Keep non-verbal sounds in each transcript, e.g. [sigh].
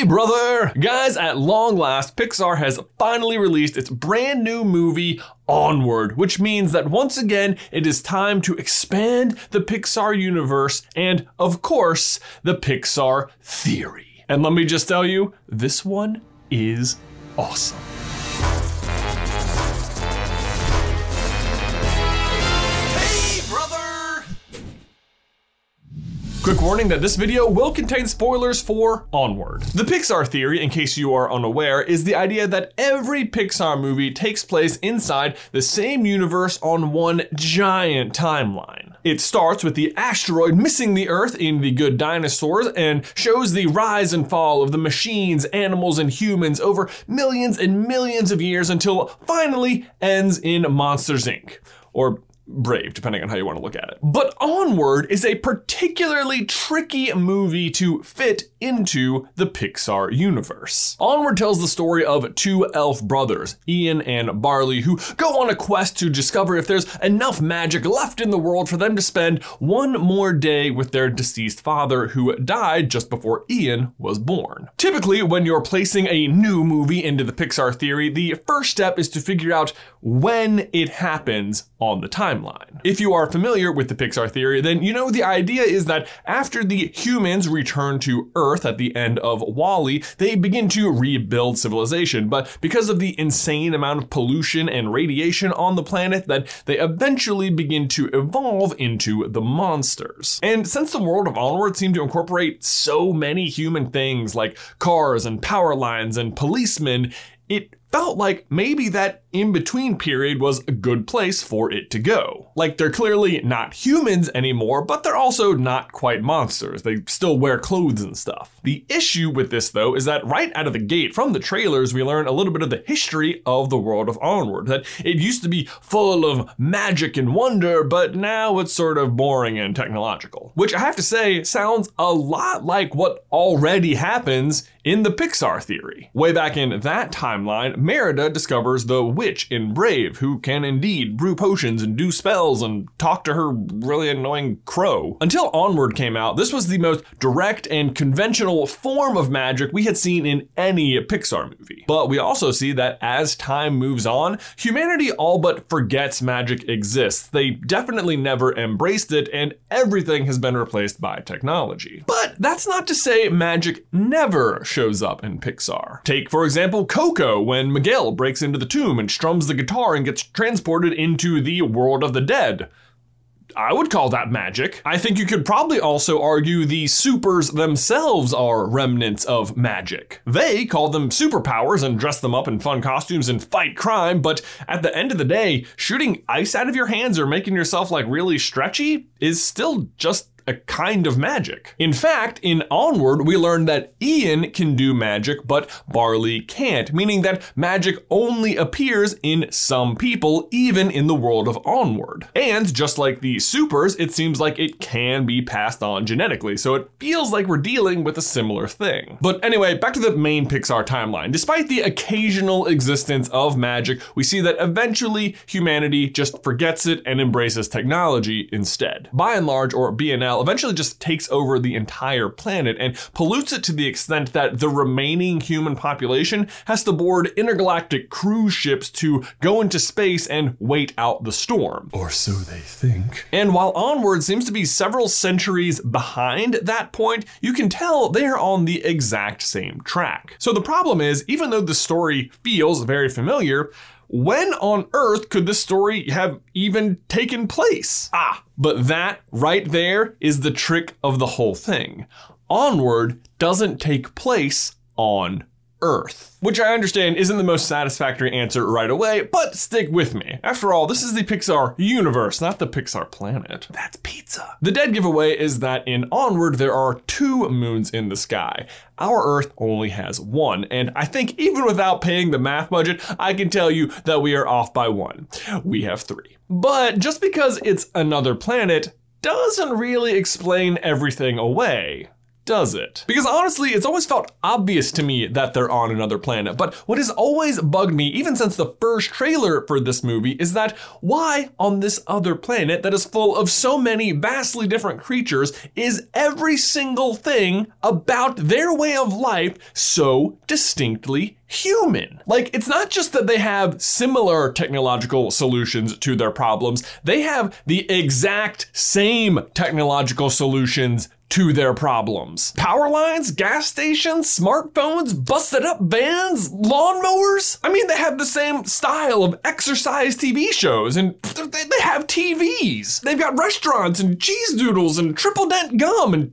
Hey, brother! Guys, at long last, Pixar has finally released its brand new movie, Onward, which means that once again, it is time to expand the Pixar universe and, of course, the Pixar theory. And let me just tell you, this one is awesome. Quick warning that this video will contain spoilers for Onward. The Pixar theory, in case you are unaware, is the idea that every Pixar movie takes place inside the same universe on one giant timeline. It starts with the asteroid missing the Earth in The Good Dinosaurs and shows the rise and fall of the machines, animals, and humans over millions and millions of years until finally ends in Monsters Inc. Or brave, depending on how you want to look at it. But Onward is a particularly tricky movie to fit into the Pixar universe. Onward tells the story of two elf brothers, Ian and Barley, who go on a quest to discover if there's enough magic left in the world for them to spend one more day with their deceased father, who died just before Ian was born. Typically, when you're placing a new movie into the Pixar theory, the first step is to figure out when it happens on the timeline. If you are familiar with the Pixar theory, then you know the idea is that after the humans return to Earth at the end of WALL-E, they begin to rebuild civilization. But because of the insane amount of pollution and radiation on the planet, that they eventually begin to evolve into the monsters. And since the world of Onward seemed to incorporate so many human things like cars and power lines and policemen, it felt like maybe that in between period was a good place for it to go. Like they're clearly not humans anymore, but they're also not quite monsters. They still wear clothes and stuff. The issue with this though is that right out of the gate from the trailers, we learn a little bit of the history of the world of Onward. That it used to be full of magic and wonder, but now it's sort of boring and technological. Which I have to say sounds a lot like what already happens in the Pixar theory. Way back in that timeline, Merida discovers the witch in Brave, who can indeed brew potions and do spells and talk to her really annoying crow. Until Onward came out, this was the most direct and conventional form of magic we had seen in any Pixar movie. But we also see that as time moves on, humanity all but forgets magic exists. They definitely never embraced it, and everything has been replaced by technology. But that's not to say magic never shows up in Pixar. Take, for example, Coco when Miguel breaks into the tomb and strums the guitar and gets transported into the world of the dead. I would call that magic. I think you could probably also argue the supers themselves are remnants of magic. They call them superpowers and dress them up in fun costumes and fight crime, but at the end of the day, shooting ice out of your hands or making yourself like really stretchy is still just a kind of magic. In fact, in Onward, we learn that Ian can do magic, but Barley can't, meaning that magic only appears in some people, even in the world of Onward. And just like the supers, it seems like it can be passed on genetically, so it feels like we're dealing with a similar thing. But anyway, back to the main Pixar timeline. Despite the occasional existence of magic, we see that eventually humanity just forgets it and embraces technology instead. Buy n Large, or BNL, eventually just takes over the entire planet and pollutes it to the extent that the remaining human population has to board intergalactic cruise ships to go into space and wait out the storm. Or so they think. And while Onward seems to be several centuries behind that point, you can tell they are on the exact same track. So the problem is, even though the story feels very familiar, when on earth could this story have even taken place? Ah, but that right there is the trick of the whole thing. Onward doesn't take place on Earth. Which I understand isn't the most satisfactory answer right away, but stick with me. After all, this is the Pixar universe, not the Pixar planet. That's pizza. The dead giveaway is that in Onward, there are two moons in the sky. Our Earth only has one, and I think even without paying the math budget, I can tell you that we are off by one. We have three. But just because it's another planet doesn't really explain everything away does it? Because honestly, it's always felt obvious to me that they're on another planet. But what has always bugged me, even since the first trailer for this movie, is that why on this other planet that is full of so many vastly different creatures is every single thing about their way of life so distinctly human. Like, it's not just that they have similar technological solutions to their problems, they have the exact same technological solutions to their problems. Power lines, gas stations, smartphones, busted up vans, lawnmowers. I mean, they have the same style of exercise TV shows and they have TVs. They've got restaurants and cheese doodles and triple dent gum and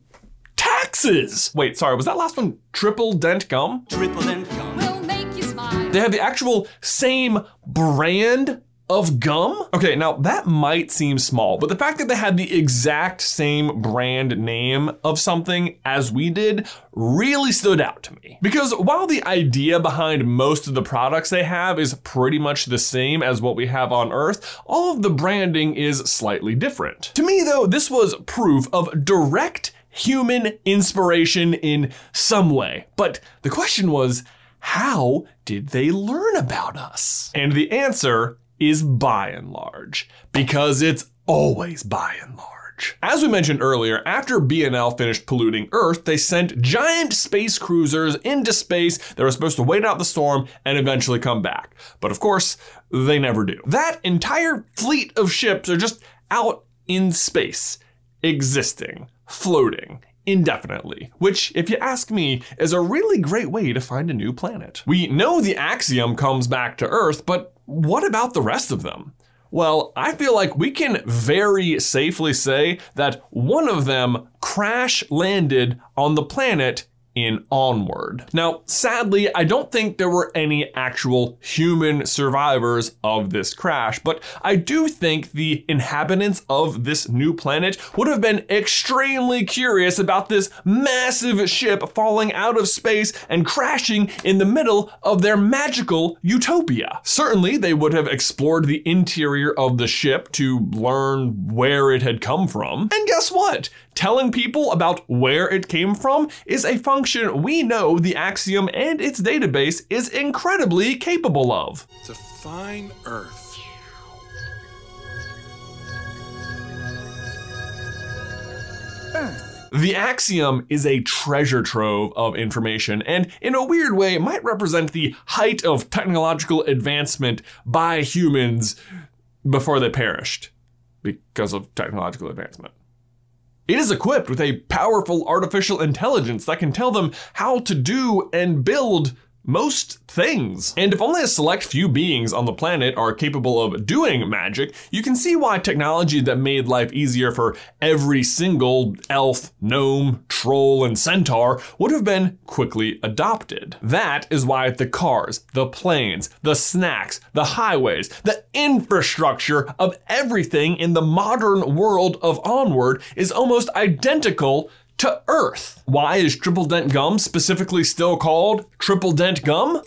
taxes. Wait, sorry, was that last one triple dent gum? Triple dent gum. Will make you smile. They have the actual same brand of gum? Okay, now that might seem small, but the fact that they had the exact same brand name of something as we did really stood out to me. Because while the idea behind most of the products they have is pretty much the same as what we have on Earth, all of the branding is slightly different. To me, though, this was proof of direct human inspiration in some way. But the question was, how did they learn about us? And the answer is Buy n Large, because it's always Buy n Large. As we mentioned earlier, after BNL finished polluting Earth, they sent giant space cruisers into space that were supposed to wait out the storm and eventually come back. But of course, they never do. That entire fleet of ships are just out in space, existing, floating, indefinitely, which, if you ask me, is a really great way to find a new planet. We know the axiom comes back to Earth, but what about the rest of them? Well, I feel like we can very safely say that one of them crash landed on the planet in Onward. Now, sadly, I don't think there were any actual human survivors of this crash, but I do think the inhabitants of this new planet would have been extremely curious about this massive ship falling out of space and crashing in the middle of their magical utopia. Certainly, they would have explored the interior of the ship to learn where it had come from. And guess what? Telling people about where it came from is a function we know the Axiom and its database is incredibly capable of. To find Earth. Earth. The Axiom is a treasure trove of information and, in a weird way, might represent the height of technological advancement by humans before they perished because of technological advancement. It is equipped with a powerful artificial intelligence that can tell them how to do and build most things. And if only a select few beings on the planet are capable of doing magic, you can see why technology that made life easier for every single elf, gnome, troll, and centaur would have been quickly adopted. That is why the cars, the planes, the snacks, the highways, the infrastructure of everything in the modern world of Onward is almost identical to Earth. Why is triple dent gum specifically still called triple dent gum?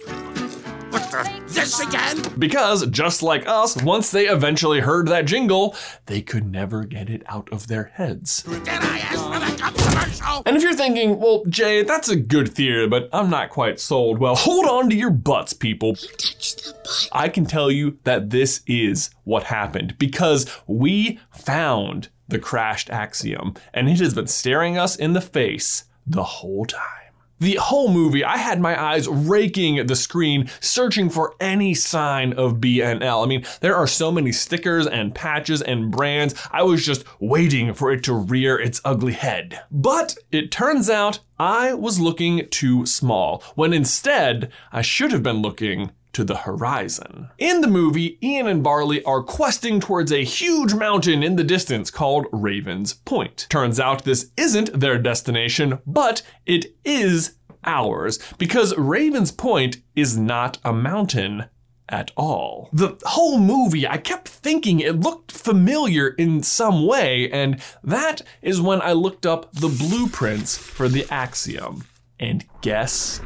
What the? This again? Because, just like us, once they eventually heard that jingle, they could never get it out of their heads. Did I ask for the gum commercial? And if you're thinking, well, Jay, that's a good theory, but I'm not quite sold, well, hold on to your butts, people. Touch the butt. I can tell you that this is what happened because we found the crashed axiom, and it has been staring us in the face the whole time. The whole movie, I had my eyes raking the screen, searching for any sign of BNL. I mean, there are so many stickers and patches and brands, I was just waiting for it to rear its ugly head. But it turns out I was looking too small, when instead, I should have been looking to the horizon. In the movie, Ian and Barley are questing towards a huge mountain in the distance called Raven's Point. Turns out this isn't their destination, but it is ours, because Raven's Point is not a mountain at all. The whole movie, I kept thinking it looked familiar in some way, and that is when I looked up the blueprints for the axiom. And guess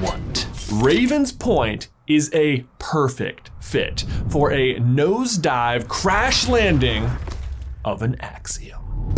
what? Raven's Point is a perfect fit for a nosedive crash landing of an axiom.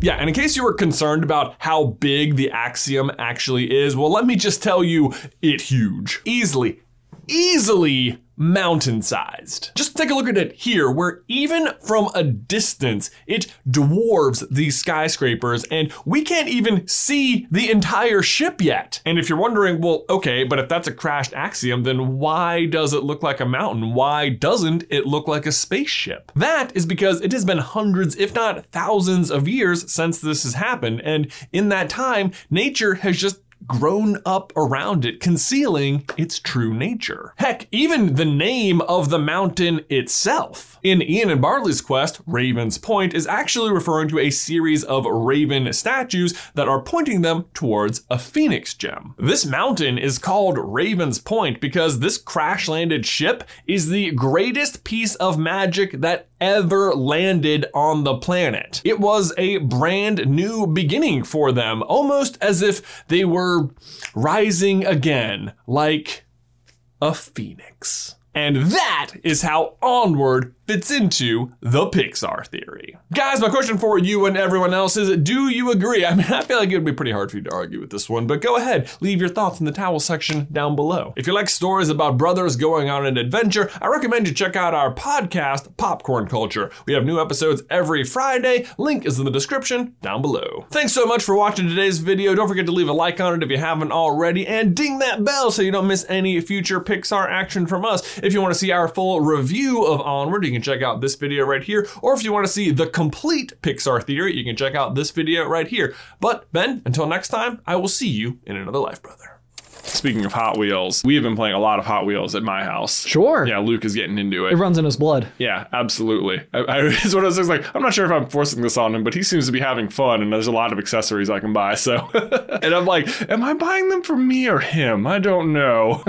Yeah, and in case you were concerned about how big the axiom actually is, well, let me just tell you, it huge. Easily, easily mountain sized. Just take a look at it here, where even from a distance, it dwarves these skyscrapers, and we can't even see the entire ship yet. And if you're wondering, well, okay, but if that's a crashed axiom, then why does it look like a mountain? Why doesn't it look like a spaceship? That is because it has been hundreds, if not thousands of years since this has happened, and in that time, nature has just grown up around it, concealing its true nature. Heck, even the name of the mountain itself. In Ian and Barley's quest, Raven's Point is actually referring to a series of raven statues that are pointing them towards a phoenix gem. This mountain is called Raven's Point because this crash landed ship is the greatest piece of magic that ever landed on the planet. It was a brand new beginning for them, almost as if they were rising again, like a phoenix. And that is how Onward fits into the Pixar theory. Guys, my question for you and everyone else is do you agree? I mean, I feel like it would be pretty hard for you to argue with this one, but go ahead, leave your thoughts in the towel section down below. If you like stories about brothers going on an adventure, I recommend you check out our podcast, Popcorn Culture. We have new episodes every Friday. Link is in the description down below. Thanks so much for watching today's video. Don't forget to leave a like on it if you haven't already, and ding that bell so you don't miss any future Pixar action from us. If you want to see our full review of Onward, you can check out this video right here. Or if you want to see the complete Pixar theory, you can check out this video right here. But Ben, until next time, I will see you in another life, brother. Speaking of Hot Wheels, we have been playing a lot of Hot Wheels at my house. Sure. Yeah, Luke is getting into It it. runs in his blood. Yeah, absolutely. I, I [laughs] it's one of those things like I'm not sure if I'm forcing this on him, but he seems to be having fun, and there's a lot of accessories I can buy. So, [laughs] and I'm like, am I buying them for me or him? I don't know. [laughs]